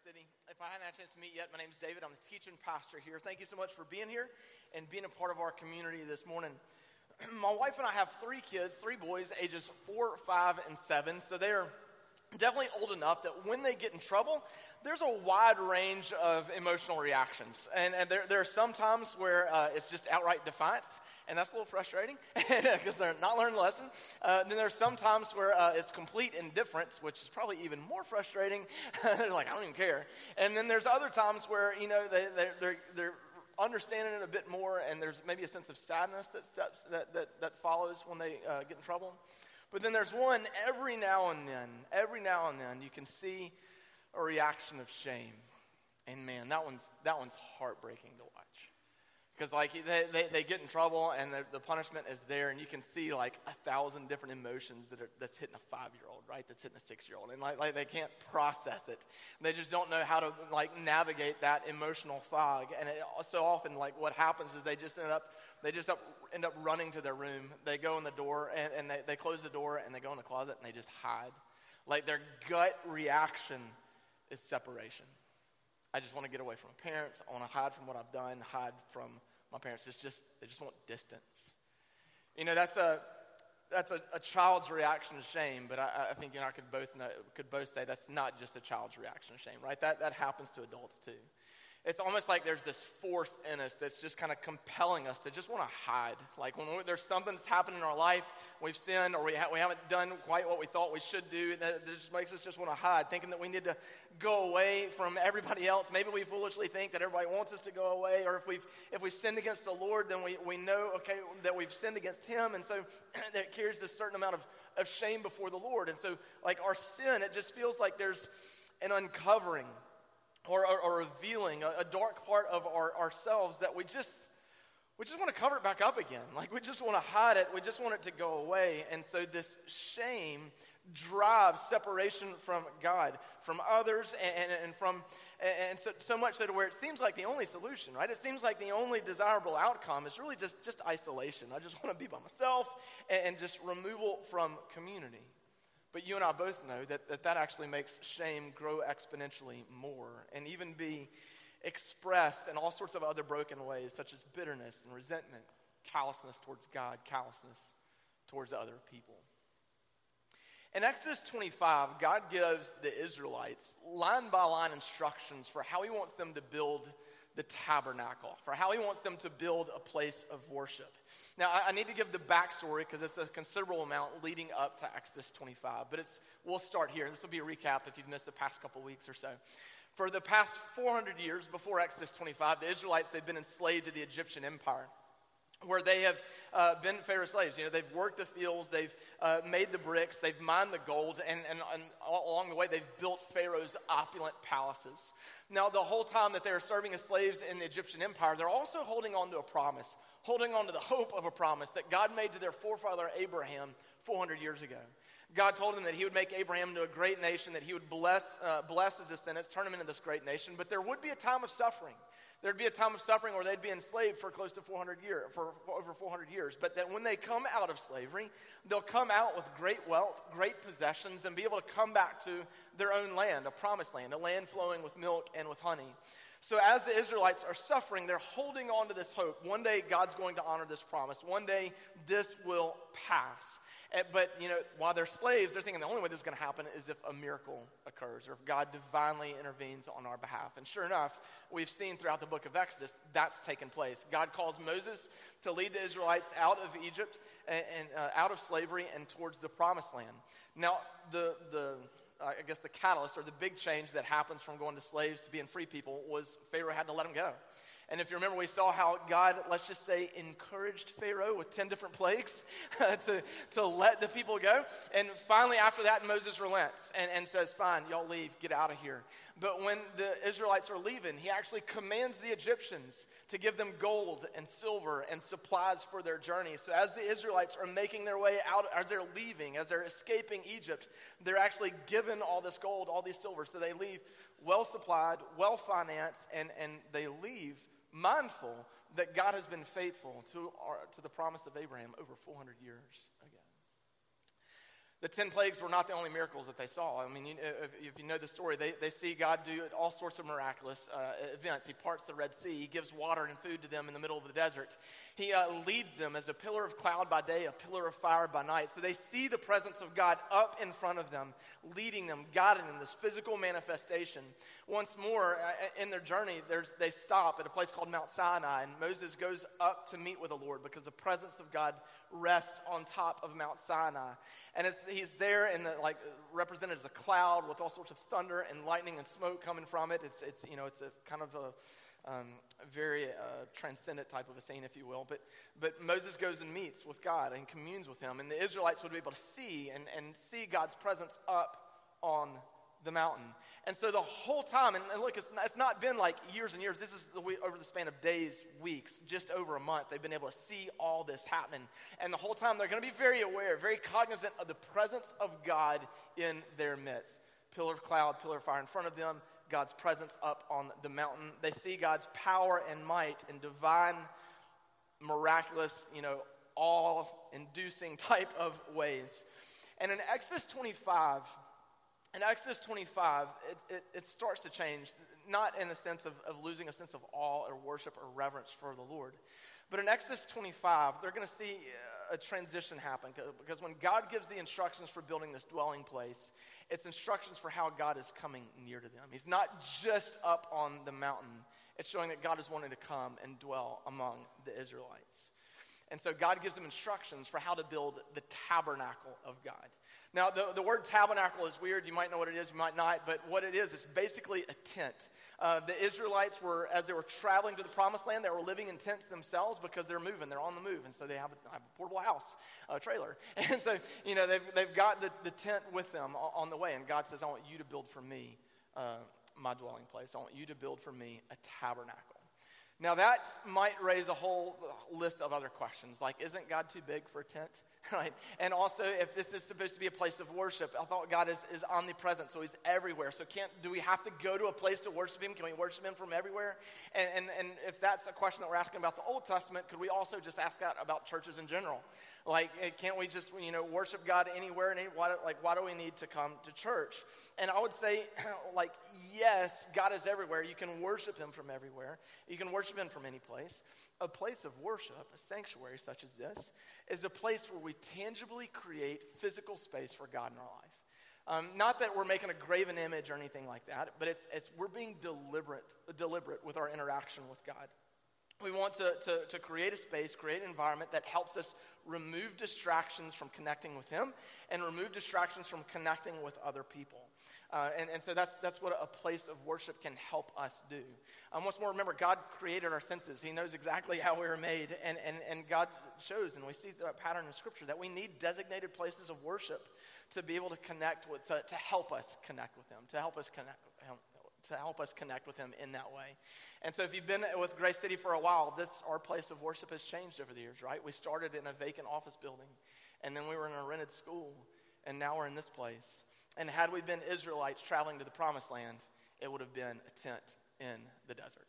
City. If I hadn't had a chance to meet yet, my name is David. I'm the teaching pastor here. Thank you so much for being here and being a part of our community this morning. my wife and I have three kids, three boys, ages four, five, and seven. So they're definitely old enough that when they get in trouble, there's a wide range of emotional reactions. And, and there, there are some times where uh, it's just outright defiance, and that's a little frustrating because they're not learning the lesson. Uh, then there's some times where uh, it's complete indifference, which is probably even more frustrating. they're like, I don't even care. And then there's other times where, you know, they, they're, they're, they're understanding it a bit more, and there's maybe a sense of sadness that, steps, that, that, that follows when they uh, get in trouble. But then there's one every now and then, every now and then, you can see a reaction of shame. And man, that one's, that one's heartbreaking to watch. Because like they, they, they, get in trouble and the, the, punishment is there and you can see like a thousand different emotions that are, that's hitting a five-year-old, right? That's hitting a six-year-old. And like, like they can't process it. They just don't know how to like navigate that emotional fog. And it, so often like what happens is they just end up, they just up, end up running to their room. They go in the door and, and they, they close the door and they go in the closet and they just hide. Like their gut reaction is separation. I just want to get away from my parents. I want to hide from what I've done, hide from my parents. It's just, they just want distance. You know, that's a, that's a, a child's reaction to shame, but I, I think you know, I could both, know, could both say that's not just a child's reaction to shame, right? That, that happens to adults too it's almost like there's this force in us that's just kind of compelling us to just want to hide. Like when we, there's something that's happened in our life, we've sinned or we, ha- we haven't done quite what we thought we should do, that, that just makes us just want to hide, thinking that we need to go away from everybody else. Maybe we foolishly think that everybody wants us to go away, or if we've, if we've sinned against the Lord, then we, we know, okay, that we've sinned against Him, and so that carries this certain amount of, of shame before the Lord. And so, like our sin, it just feels like there's an uncovering or, or, or revealing a, a, dark part of our, ourselves that we just we just want to cover it back up again. Like we just want to hide it. We just want it to go away. And so this shame drives separation from god from others and, and, and from and so, so much so to where it seems like the only solution right? It seems like the only desirable outcome is really just just isolation. I just want to be by myself and, and just removal from community but you and I both know that, that that actually makes shame grow exponentially more and even be expressed in all sorts of other broken ways, such as bitterness and resentment, callousness towards God, callousness towards other people. In Exodus 25, God gives the Israelites line by line instructions for how He wants them to build the tabernacle, for how he wants them to build a place of worship. Now, I, I need to give the backstory because it's a considerable amount leading up to Exodus 25, but it's, we'll start here. This will be a recap if you've missed the past couple weeks or so. For the past 400 years before Exodus 25, the Israelites, they've been enslaved to the Egyptian empire where they have uh, been Pharaoh slaves. You know, they've worked the fields, they've uh, made the bricks, they've mined the gold, and, and, and along the way, they've built Pharaoh's opulent palaces. Now, the whole time that they're serving as slaves in the Egyptian empire, they're also holding on to a promise, holding on to the hope of a promise that God made to their forefather Abraham 400 years ago. God told him that he would make Abraham into a great nation, that he would bless, uh, bless his descendants, turn them into this great nation, but there would be a time of suffering. There'd be a time of suffering where they'd be enslaved for close to 400 years, for over 400 years. But that when they come out of slavery, they'll come out with great wealth, great possessions, and be able to come back to their own land, a promised land, a land flowing with milk and with honey. So, as the Israelites are suffering, they're holding on to this hope. One day, God's going to honor this promise. One day, this will pass. Eh, but, you know, while they're slaves, they're thinking the only way this is going to happen is if a miracle occurs or if God divinely intervenes on our behalf. And sure enough, we've seen throughout the book of Exodus that's taken place. God calls Moses to lead the Israelites out of Egypt and, and uh, out of slavery and towards the promised land. Now, the, the, Uh, I guess the catalyst or the big change that happens from going to slaves to being free people was Pharaoh had to let them go. And if you remember, we saw how God, let's just say, encouraged Pharaoh with 10 different plagues to, to let the people go. And finally, after that, Moses relents and, and says, Fine, y'all leave, get out of here. But when the Israelites are leaving, he actually commands the Egyptians to give them gold and silver and supplies for their journey. So as the Israelites are making their way out, as they're leaving, as they're escaping Egypt, they're actually given all this gold, all these silver. So they leave well supplied, well financed, and, and they leave mindful that God has been faithful to, our, to the promise of Abraham over 400 years ago. The 10 plagues were not the only miracles that they saw. I mean, if, if, you know the story, they, they see God do all sorts of miraculous uh, events. He parts the Red Sea, He gives water and food to them in the middle of the desert. He uh, leads them as a pillar of cloud by day, a pillar of fire by night. So they see the presence of God up in front of them, leading them, guiding them, this physical manifestation. Once more, uh, in their journey, they stop at a place called Mount Sinai, and Moses goes up to meet with the Lord because the presence of God rests on top of Mount Sinai. And he's there and the, like represented as a cloud with all sorts of thunder and lightning and smoke coming from it. It's, it's you know, it's a kind of a, um, very uh, transcendent type of a scene, if you will. But, but Moses goes and meets with God and communes with him. And the Israelites would be able to see and, and see God's presence up on the mountain. And so the whole time, and, look, it's not, it's not been like years and years. This is the, over the span of days, weeks, just over a month. They've been able to see all this happening. And the whole time, they're going to be very aware, very cognizant of the presence of God in their midst. Pillar of cloud, pillar of fire in front of them, God's presence up on the mountain. They see God's power and might in divine, miraculous, you know, awe inducing type of ways. And in Exodus 25, in Exodus 25, it, it, it, starts to change, not in the sense of, of losing a sense of awe or worship or reverence for the Lord. But in Exodus 25, they're going to see uh, a transition happen because when God gives the instructions for building this dwelling place, it's instructions for how God is coming near to them. He's not just up on the mountain, it's showing that God is wanting to come and dwell among the Israelites. And so God gives them instructions for how to build the tabernacle of God. Now, the, the word tabernacle is weird. You might know what it is, you might not. But what it is, it's basically a tent. Uh, the Israelites were, as they were traveling to the promised land, they were living in tents themselves because they're moving. They're on the move. And so they have a, have a portable house, a trailer. And so, you know, they've, they've got the, the tent with them on the way. And God says, I want you to build for me uh, my dwelling place. I want you to build for me a tabernacle. Now, that might raise a whole list of other questions, like, isn't God too big for a tent? right? And also, if this is supposed to be a place of worship, I thought God is, is omnipresent, so He's everywhere. So, can't do we have to go to a place to worship Him? Can we worship Him from everywhere? And, and, and if that's a question that we're asking about the Old Testament, could we also just ask that about churches in general? Like, eh, can't we just, you know, worship God anywhere? And why, like, why do we need to come to church? And I would say, like, yes, God is everywhere. You can worship Him from everywhere. You can worship Him from any place. A place of worship, a sanctuary such as this, is a place where we tangibly create physical space for God in our life. Um, not that we're making a graven image or anything like that, but it's, it's we're being deliberate, deliberate with our interaction with God. We want to, to, to create a space, create an environment that helps us remove distractions from connecting with Him and remove distractions from connecting with other people. Uh, and, and so that's, that's what a place of worship can help us do. Um, once more, remember, God created our senses. He knows exactly how we were made. And, and, and God shows, and we see that pattern in Scripture, that we need designated places of worship to be able to connect with, to, to help us connect with Him, to help us connect with to help us connect with him in that way. And so if you've been with Grace City for a while, this our place of worship has changed over the years, right? We started in a vacant office building, and then we were in a rented school, and now we're in this place. And had we been Israelites traveling to the promised land, it would have been a tent in the desert.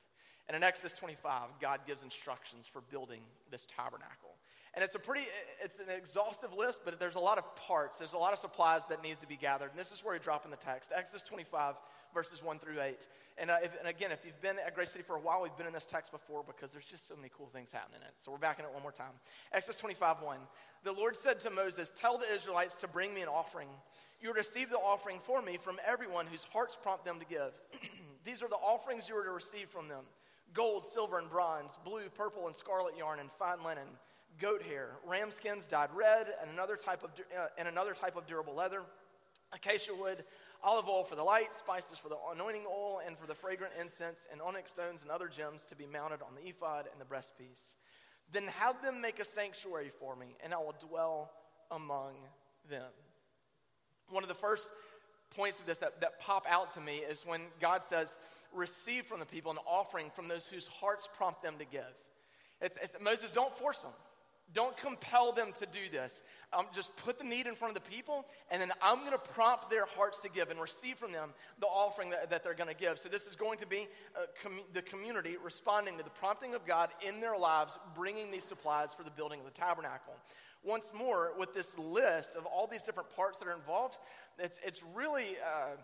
And in Exodus 25, God gives instructions for building this tabernacle. And it's a pretty, it's an exhaustive list, but there's a lot of parts. There's a lot of supplies that needs to be gathered. And this is where we drop in the text. Exodus 25, verses 1 through 8. And, uh, if, and again, if you've been at Grace City for a while, we've been in this text before because there's just so many cool things happening in it. So we're back in it one more time. Exodus 25, 1. The Lord said to Moses, Tell the Israelites to bring me an offering. You are to receive the offering for me from everyone whose hearts prompt them to give. These are the offerings you are to receive from them gold, silver, and bronze, blue, purple, and scarlet yarn, and fine linen goat hair, ram skins dyed red, and another type of, uh, and another type of durable leather, acacia wood, olive oil for the light, spices for the anointing oil, and for the fragrant incense, and onyx stones and other gems to be mounted on the ephod and the breastpiece. Then have them make a sanctuary for me, and I will dwell among them. One of the first points of this that, that pop out to me is when God says, Receive from the people an offering from those whose hearts prompt them to give. It's, it's, Moses, don't force them. Don't compel them to do this. Um, just put the need in front of the people, and then I'm going to prompt their hearts to give and receive from them the offering that, that they're going to give. So, this is going to be uh, com- the community responding to the prompting of God in their lives, bringing these supplies for the building of the tabernacle. once more, with this list of all these different parts that are involved, it's, it's really uh,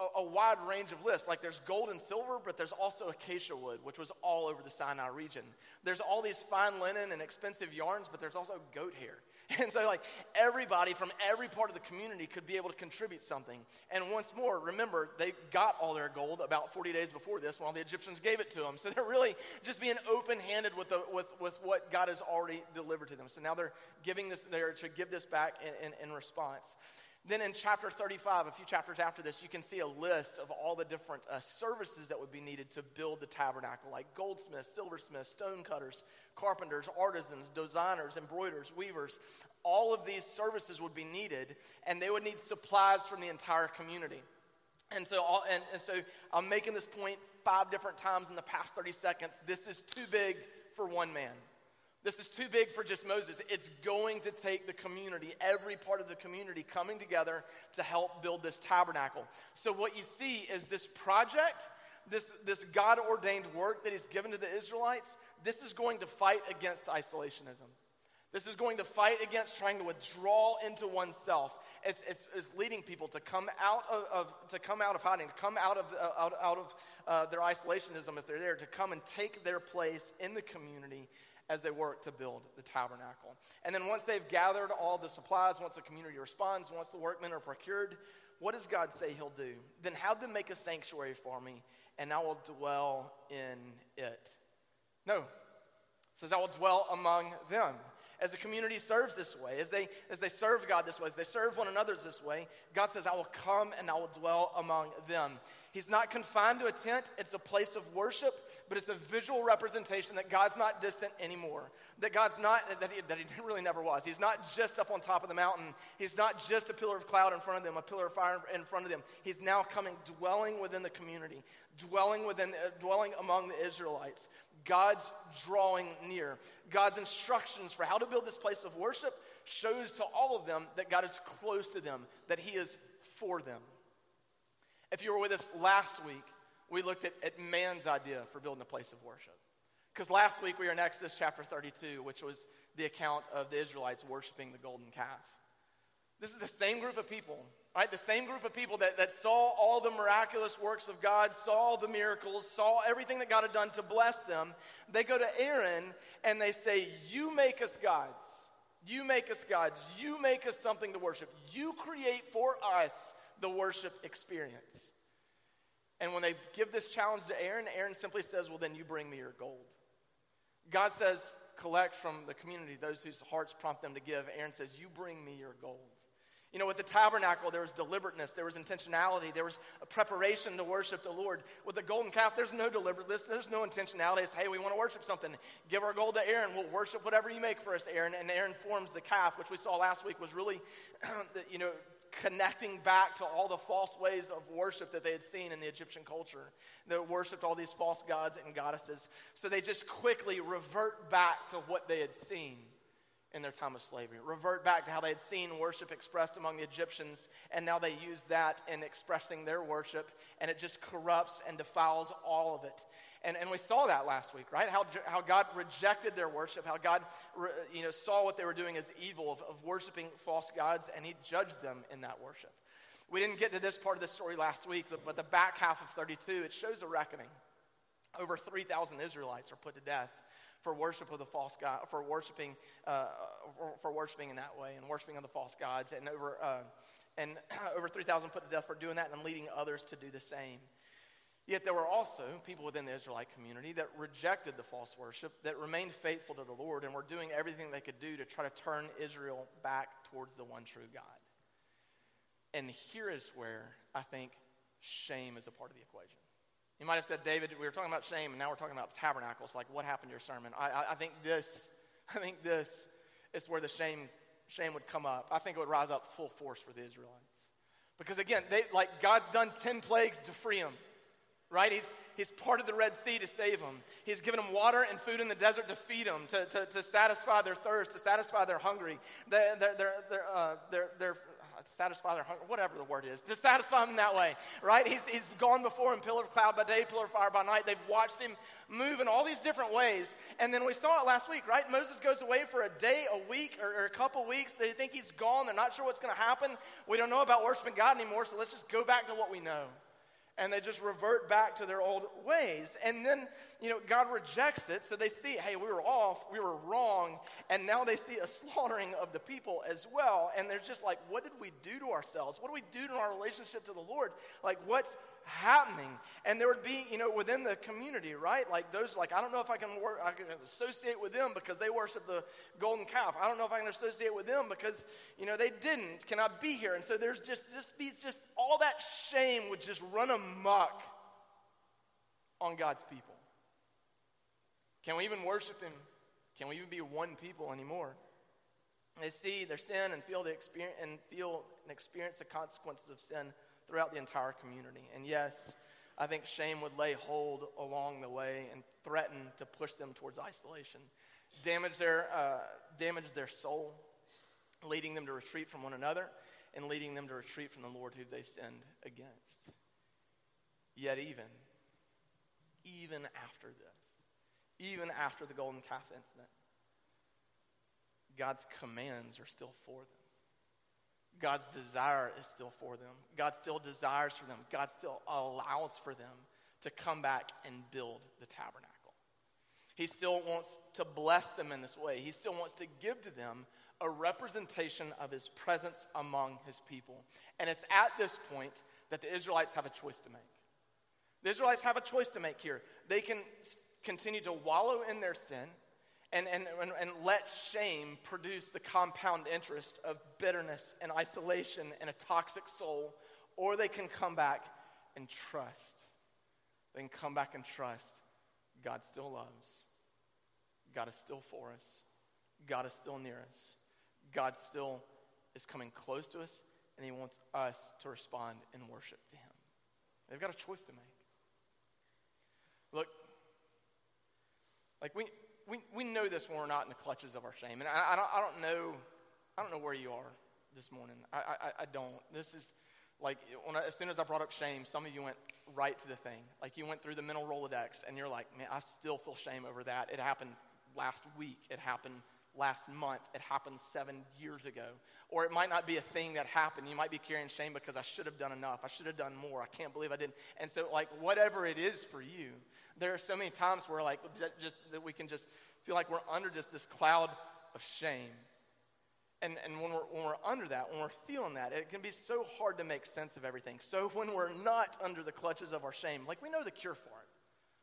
a, a, wide range of lists. Like there's gold and silver, but there's also acacia wood, which was all over the Sinai region. There's all these fine linen and expensive yarns, but there's also goat hair. And so, like, everybody from every part of the community could be able to contribute something. And once more, remember, they got all their gold about 40 days before this when the Egyptians gave it to them. So they're really just being open handed with, with, with what God has already delivered to them. So now they're giving this, they're to give this back in, in, in response. Then in chapter 35, a few chapters after this, you can see a list of all the different uh, services that would be needed to build the tabernacle, like goldsmiths, silversmiths, stonecutters, carpenters, artisans, designers, embroiderers, weavers. All of these services would be needed, and they would need supplies from the entire community. And so, all, and, and so I'm making this point five different times in the past 30 seconds. This is too big for one man. This is too big for just Moses. It's going to take the community, every part of the community coming together to help build this tabernacle. So, what you see is this project, this, this God ordained work that He's given to the Israelites, this is going to fight against isolationism. This is going to fight against trying to withdraw into oneself. It's, it's, it's leading people to come out of, of, to come out of hiding, to come out of, uh, out, out of uh, their isolationism if they're there, to come and take their place in the community as they work to build the tabernacle. And then once they've gathered all the supplies, once the community responds, once the workmen are procured, what does God say He'll do? Then have them make a sanctuary for me, and I will dwell in it. No. It says, I will dwell among them as the community serves this way, as they, as they serve God this way, as they serve one another this way, God says, I will come and I will dwell among them. He's not confined to a tent, it's a place of worship, but it's a visual representation that God's not distant anymore. That God's not, that he, that he really never was. He's not just up on top of the mountain. He's not just a pillar of cloud in front of them, a pillar of fire in front of them. He's now coming, dwelling within the community, dwelling, within, uh, dwelling among the Israelites. God's drawing near. God's instructions for how to build this place of worship shows to all of them that God is close to them, that He is for them. If you were with us last week, we looked at, at man's idea for building a place of worship. Because last week we were in Exodus chapter 32, which was the account of the Israelites worshiping the golden calf. This is the same group of people, right? The same group of people that, that saw all the miraculous works of God, saw the miracles, saw everything that God had done to bless them. They go to Aaron and they say, You make us gods. You make us gods. You make us something to worship. You create for us the worship experience. And when they give this challenge to Aaron, Aaron simply says, Well, then you bring me your gold. God says, Collect from the community those whose hearts prompt them to give. Aaron says, You bring me your gold. You know, with the tabernacle, there was deliberateness, there was intentionality, there was a preparation to worship the Lord. With the golden calf, there's no deliberateness, there's no intentionality. It's, hey, we want to worship something. Give our gold to Aaron. We'll worship whatever you make for us, Aaron. And Aaron forms the calf, which we saw last week was really, you know, connecting back to all the false ways of worship that they had seen in the Egyptian culture. They worshiped all these false gods and goddesses. So they just quickly revert back to what they had seen in their time of slavery. Revert back to how they had seen worship expressed among the Egyptians, and now they use that in expressing their worship, and it just corrupts and defiles all of it. And, and we saw that last week, right? How, how God rejected their worship, how God you know, saw what they were doing as evil of, of worshiping false gods, and He judged them in that worship. We didn't get to this part of the story last week, but the back half of 32, it shows a reckoning. Over 3,000 Israelites are put to death for worship of the false god, for worshiping, uh, for, for, worshiping in that way, and worshiping of the false gods, and over uh, and over 3,000 put to death for doing that, and leading others to do the same. Yet there were also people within the Israelite community that rejected the false worship, that remained faithful to the Lord, and were doing everything they could do to try to turn Israel back towards the one true God. And here is where I think shame is a part of the equation. You might have said, David, we were talking about shame, and now we're talking about tabernacles. Like, what happened to your sermon? I, I, I think this, I think this is where the shame, shame would come up. I think it would rise up full force for the Israelites. Because again, they, like God's done 10 plagues to free them, right? He's, he's parted the Red Sea to save them. He's given them water and food in the desert to feed them, to, to, to satisfy their thirst, to satisfy their hungry. They're, they're, they're, uh, they're satisfy their hunger, whatever the word is, to satisfy them that way, right? He's, he's gone before in pillar of cloud by day, pillar of fire by night. They've watched him move in all these different ways. And then we saw it last week, right? Moses goes away for a day, a week, or, or a couple weeks. They think he's gone. They're not sure what's going to happen. We don't know about worshiping God anymore, so let's just go back to what we know and they just revert back to their old ways. And then, you know, God rejects it. So they see, hey, we were off, we were wrong. And now they see a slaughtering of the people as well. And they're just like, what did we do to ourselves? What do we do to our relationship to the Lord? Like, what's happening. And there would be, you know, within the community, right? Like those, like, I don't know if I can work, I can associate with them because they worship the golden calf. I don't know if I can associate with them because, you know, they didn't. Can I be here? And so there's just, this be just all that shame would just run amok on God's people. Can we even worship Him? Can we even be one people anymore? They see their sin and feel the experience and feel and experience the consequences of sin throughout the entire community. And yes, I think shame would lay hold along the way and threaten to push them towards isolation, damage their, uh, damage their soul, leading them to retreat from one another and leading them to retreat from the Lord who they sinned against. Yet, even, even after this, even after the golden calf incident, God's commands are still for them. God's desire is still for them. God still desires for them. God still allows for them to come back and build the tabernacle. He still wants to bless them in this way. He still wants to give to them a representation of his presence among his people. And it's at this point that the Israelites have a choice to make. The Israelites have a choice to make here. They can continue to wallow in their sin and, and, and, and let shame produce the compound interest of bitterness and isolation and a toxic soul, or they can come back and trust. They can come back and trust God still loves. God is still for us. God is still near us. God still is coming close to us, and He wants us to respond in worship to Him. They've got a choice to make. Look, like we, we, we know this when we're not in the clutches of our shame. And I, I, don't, I don't know, I don't know where you are this morning. I, I, I don't. This is like, I, as soon as I brought up shame, some of you went right to the thing. Like you went through the mental Rolodex and you're like, man, I still feel shame over that. It happened last week. It happened last month. It happened seven years ago. Or it might not be a thing that happened. You might be carrying shame because I should have done enough. I should have done more. I can't believe I didn't. And so, like, whatever it is for you, there are so many times where, like, just that we can just feel like we're under just this cloud of shame. And, and when, we're, when we're under that, when we're feeling that, it can be so hard to make sense of everything. So when we're not under the clutches of our shame, like we know the cure for it.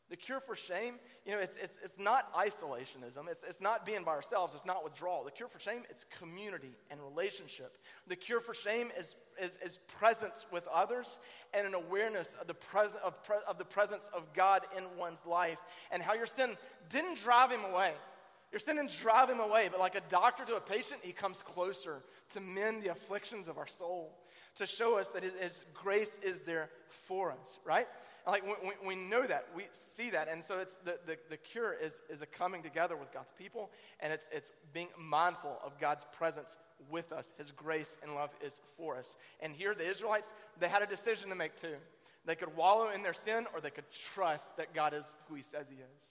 The cure for shame, you know, it's, it's, it's not isolationism. It's, it's not being by ourselves. It's not withdrawal. The cure for shame, it's community and relationship. The cure for shame is, is, is presence with others and an awareness of the, pres- of, pre- of the presence of God in one's life and how your sin didn't drive him away. Your sin didn't drive him away, but like a doctor to a patient, he comes closer to mend the afflictions of our soul, to show us that his, his grace is there for us, right? like we, we, know that we see that and so it's the, the, the cure is, is a coming together with god's people and it's, it's being mindful of god's presence with us his grace and love is for us and here the israelites they had a decision to make too they could wallow in their sin or they could trust that god is who he says he is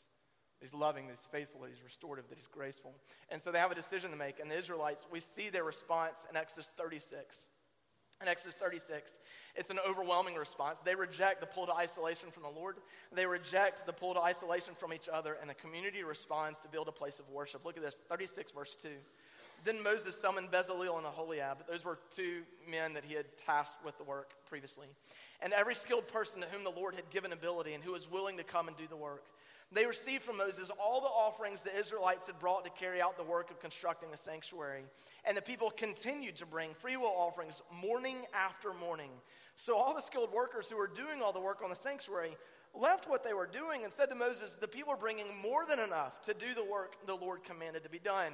He's loving, that he's faithful, that he's restorative, that he's graceful. And so they have a decision to make. And the Israelites, we see their response in Exodus 36. In Exodus 36, it's an overwhelming response. They reject the pull to isolation from the Lord. They reject the pull to isolation from each other, and the community responds to build a place of worship. Look at this 36, verse 2. Then Moses summoned Bezalel and Aholiab. Those were two men that he had tasked with the work previously. And every skilled person to whom the Lord had given ability and who was willing to come and do the work. They received from Moses all the offerings the Israelites had brought to carry out the work of constructing the sanctuary. And the people continued to bring freewill offerings morning after morning. So all the skilled workers who were doing all the work on the sanctuary left what they were doing and said to Moses, The people are bringing more than enough to do the work the Lord commanded to be done.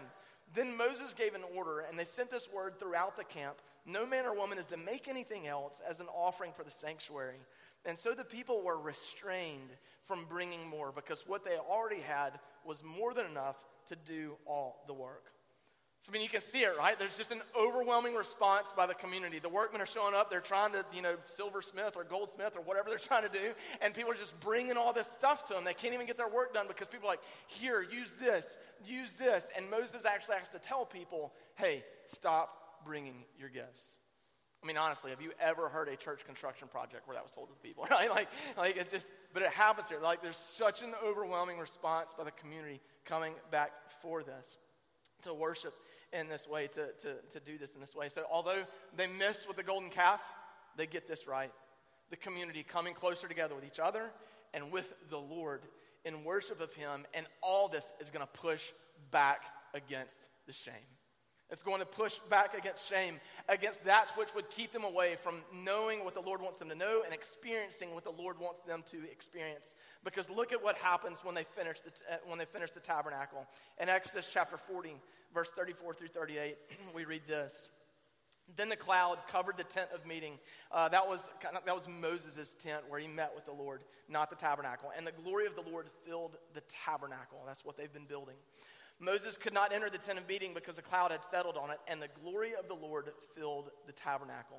Then Moses gave an order, and they sent this word throughout the camp No man or woman is to make anything else as an offering for the sanctuary. And so the people were restrained from bringing more because what they already had was more than enough to do all the work. So, I mean, you can see it, right? There's just an overwhelming response by the community. The workmen are showing up. They're trying to, you know, silversmith or goldsmith or whatever they're trying to do. And people are just bringing all this stuff to them. They can't even get their work done because people are like, here, use this, use this. And Moses actually has to tell people, hey, stop bringing your gifts. I mean, honestly, have you ever heard a church construction project where that was told to the people? Right? Like, like it's just, but it happens here. Like, there's such an overwhelming response by the community coming back for this to worship in this way, to, to, to do this in this way. So, although they missed with the golden calf, they get this right. The community coming closer together with each other and with the Lord in worship of Him, and all this is going to push back against the shame. It's going to push back against shame, against that which would keep them away from knowing what the Lord wants them to know and experiencing what the Lord wants them to experience. Because look at what happens when they finish the, uh, when they finish the tabernacle. In Exodus chapter 40, verse 34 through 38, we read this. Then the cloud covered the tent of meeting. Uh, that, was, that was Moses' tent where he met with the Lord, not the tabernacle. And the glory of the Lord filled the tabernacle. That's what they've been building. Moses could not enter the tent of meeting because the cloud had settled on it, and the glory of the Lord filled the tabernacle.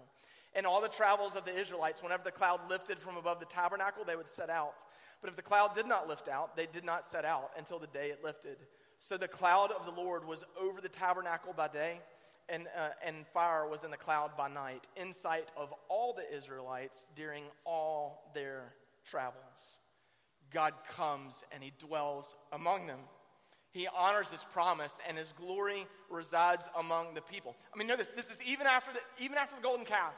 In all the travels of the Israelites, whenever the cloud lifted from above the tabernacle, they would set out. But if the cloud did not lift out, they did not set out until the day it lifted. So the cloud of the Lord was over the tabernacle by day, and, uh, and fire was in the cloud by night, in sight of all the Israelites during all their travels. God comes and he dwells among them. He honors his promise, and his glory resides among the people. I mean, notice this is even after the, even after the golden calf.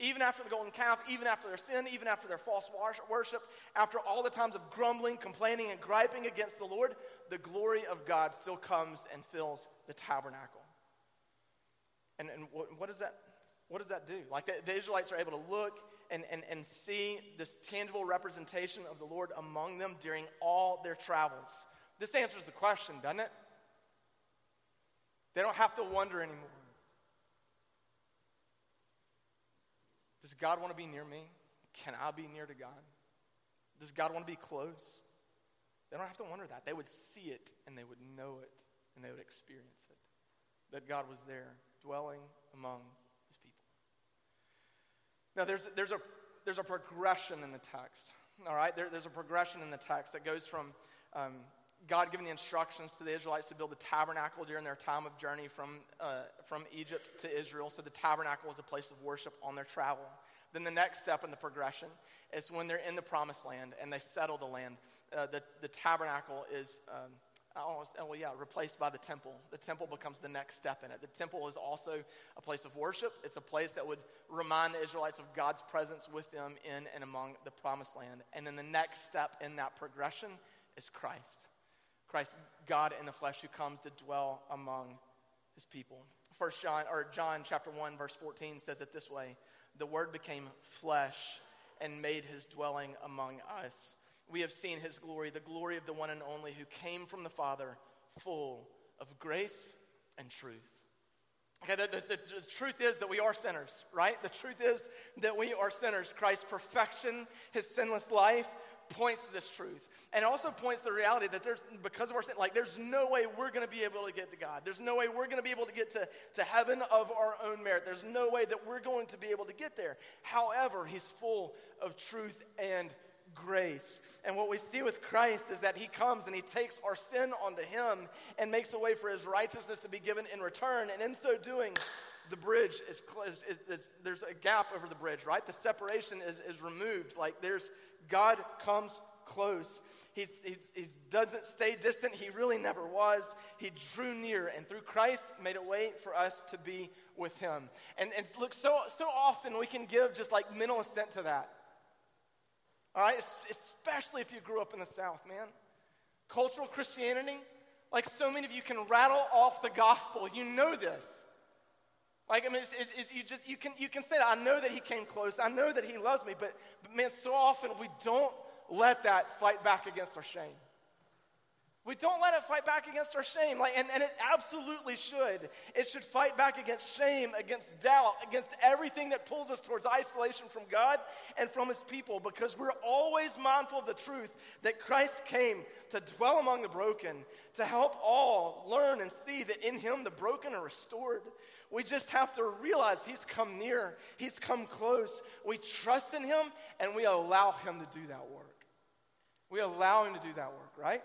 Even after the golden calf, even after their sin, even after their false worship, after all the times of grumbling, complaining, and griping against the Lord, the glory of God still comes and fills the tabernacle. And, and what, what does that, what does that do? Like the, the Israelites are able to look and, and, and see this tangible representation of the Lord among them during all their travels. This answers the question, doesn't it? They don't have to wonder anymore. Does God want to be near me? Can I be near to God? Does God want to be close? They don't have to wonder that. They would see it and they would know it and they would experience it. That God was there dwelling among his people. Now, there's, there's, a, there's a progression in the text. All right? There, there's a progression in the text that goes from um, God giving the instructions to the Israelites to build the tabernacle during their time of journey from, uh, from Egypt to Israel. So the tabernacle was a place of worship on their travel. Then the next step in the progression is when they're in the promised land and they settle the land. Uh, the, the tabernacle is, um, almost, oh, well, yeah, replaced by the temple. The temple becomes the next step in it. The temple is also a place of worship. It's a place that would remind the Israelites of God's presence with them in and among the promised land. And then the next step in that progression is Christ. Christ, God in the flesh, who comes to dwell among his people. First John or John chapter 1 verse 14 says it this way, the word became flesh and made his dwelling among us. We have seen his glory, the glory of the one and only who came from the Father, full of grace and truth. Okay, the, the, the, truth is that we are sinners, right? The truth is that we are sinners. Christ's perfection, his sinless life, points to this truth. And also points to the reality that there's, because of our sin, like there's no way we're going to be able to get to God. There's no way we're going to be able to get to, to heaven of our own merit. There's no way that we're going to be able to get there. However, he's full of truth and grace. And what we see with Christ is that he comes and he takes our sin onto him and makes a way for his righteousness to be given in return. And in so doing, the bridge is, is, is, is, there's a gap over the bridge, right? The separation is, is removed. Like there's God comes close. He doesn't stay distant. He really never was. He drew near, and through Christ made a way for us to be with Him. And, and look, so, so often we can give just like mental assent to that. All right? Especially if you grew up in the South, man. Cultural Christianity, like so many of you can rattle off the gospel. You know this. Like, I mean, it's, it's, it's, you, just, you, can, you can say that. I know that he came close. I know that he loves me. But, but man, so often we don't let that fight back against our shame. We don't let it fight back against our shame. Like, and, and it absolutely should. It should fight back against shame, against doubt, against everything that pulls us towards isolation from God and from His people, because we're always mindful of the truth that Christ came to dwell among the broken, to help all learn and see that in Him the broken are restored. We just have to realize He's come near, He's come close. We trust in Him and we allow Him to do that work. We allow Him to do that work, right?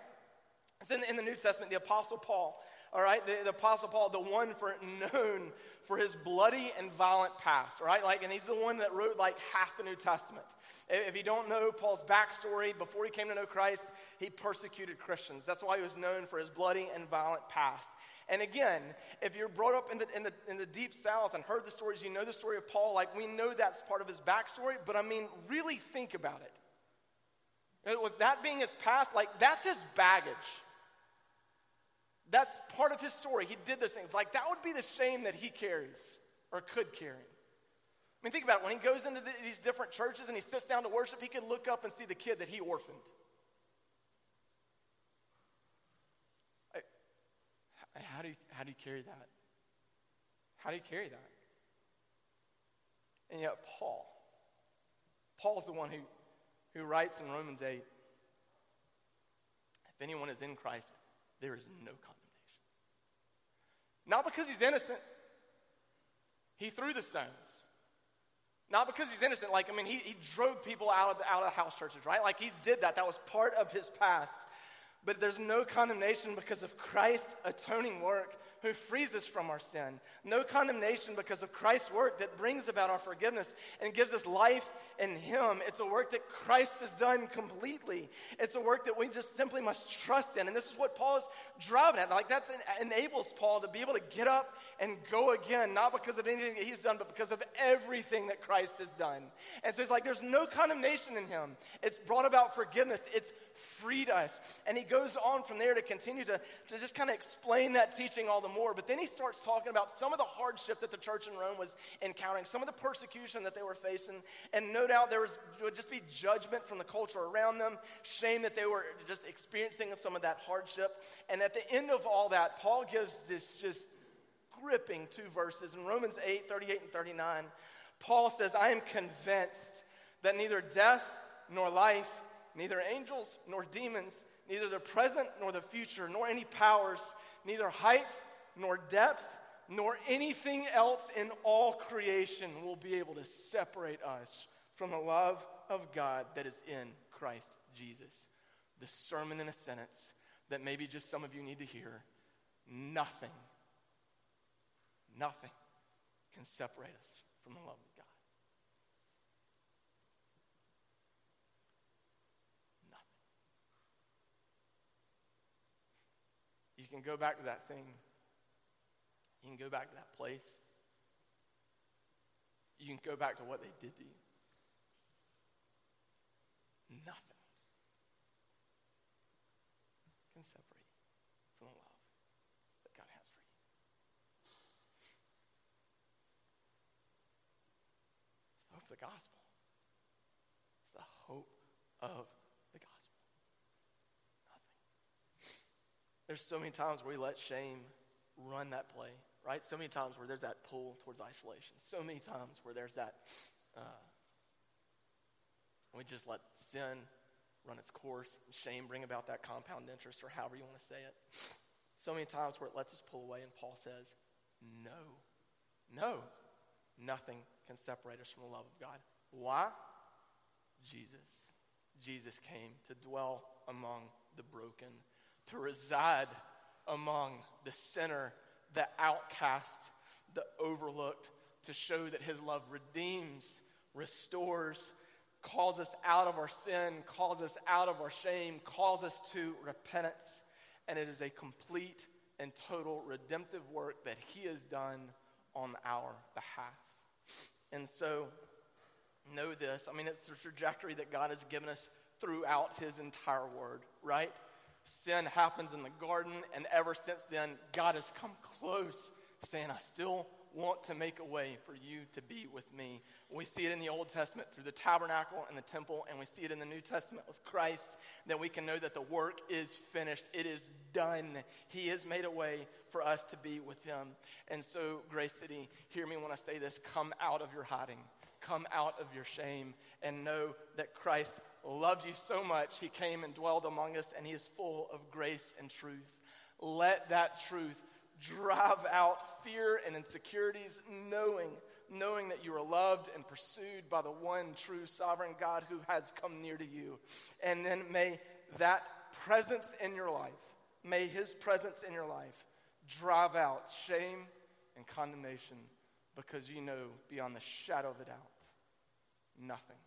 It's in, in the New Testament, the Apostle Paul, all right? The, the, Apostle Paul, the one for known for his bloody and violent past, right? Like, and he's the one that wrote like half the New Testament. If, you don't know Paul's backstory, before he came to know Christ, he persecuted Christians. That's why he was known for his bloody and violent past. And again, if you're brought up in the, in the, in the deep south and heard the stories, you know the story of Paul, like we know that's part of his backstory, but I mean, really think about it. With that being his past, like that's his baggage. That's part of his story. He did those things. Like, that would be the shame that he carries or could carry. I mean, think about it. When he goes into the, these different churches and he sits down to worship, he can look up and see the kid that he orphaned. How, do you, how do you carry that? How do you carry that? And yet, Paul, Paul's the one who, who writes in Romans 8 if anyone is in Christ, there is no condemnation. Not because he's innocent. He threw the stones. Not because he's innocent. Like, I mean, he, he drove people out of, the, out of house churches, right? Like, he did that. That was part of his past. But there's no condemnation because of Christ's atoning work who frees us from our sin. No condemnation because of Christ's work that brings about our forgiveness and gives us life in Him. It's a work that Christ has done completely. It's a work that we just simply must trust in. And this is what Paul is driving at. Like that enables Paul to be able to get up and go again, not because of anything that he's done, but because of everything that Christ has done. And so it's like there's no condemnation in Him. It's brought about forgiveness. It's freed us. And he goes on from there to continue to, to just kind of explain that teaching all the more. But then he starts talking about some of the hardship that the church in Rome was encountering, some of the persecution that they were facing. And no doubt there was, would just be judgment from the culture around them, shame that they were just experiencing some of that hardship. And at the end of all that, Paul gives this just gripping two verses. In Romans 8 38 and 39, Paul says, I am convinced that neither death nor life neither angels nor demons, neither the present nor the future, nor any powers, neither height nor depth, nor anything else in all creation will be able to separate us from the love of God that is in Christ Jesus. The sermon in a sentence that maybe just some of you need to hear nothing, nothing can separate us from the love of You can go back to that thing. You can go back to that place. You can go back to what they did to you. Nothing can separate you from the love that God has for you. It's the hope of the gospel. It's the hope of There's so many times where we let shame run that play, right? So many times where there's that pull towards isolation. So many times where there's that, uh, we just let sin run its course, shame bring about that compound interest, or however you want to say it. So many times where it lets us pull away, and Paul says, No, no, nothing can separate us from the love of God. Why? Jesus. Jesus came to dwell among the broken to reside among the sinner, the outcast, the overlooked, to show that his love redeems, restores, calls us out of our sin, calls us out of our shame, calls us to repentance. And it is a complete and total redemptive work that he has done on our behalf. And so, know this. I mean, it's the trajectory that God has given us throughout his entire word, right? Sin happens in the garden, and ever since then, God has come close, saying, I still want to make a way for you to be with me. We see it in the Old Testament through the tabernacle and the temple, and we see it in the New Testament with Christ, that we can know that the work is finished. It is done. He has made a way for us to be with him. And so, Grace City, hear me when I say this come out of your hiding. Come out of your shame and know that Christ loves you so much. He came and dwelled among us, and He is full of grace and truth. Let that truth drive out fear and insecurities, knowing, knowing that you are loved and pursued by the one true sovereign God who has come near to you. And then may that presence in your life, may his presence in your life drive out shame and condemnation because you know beyond the shadow of a doubt, nothing.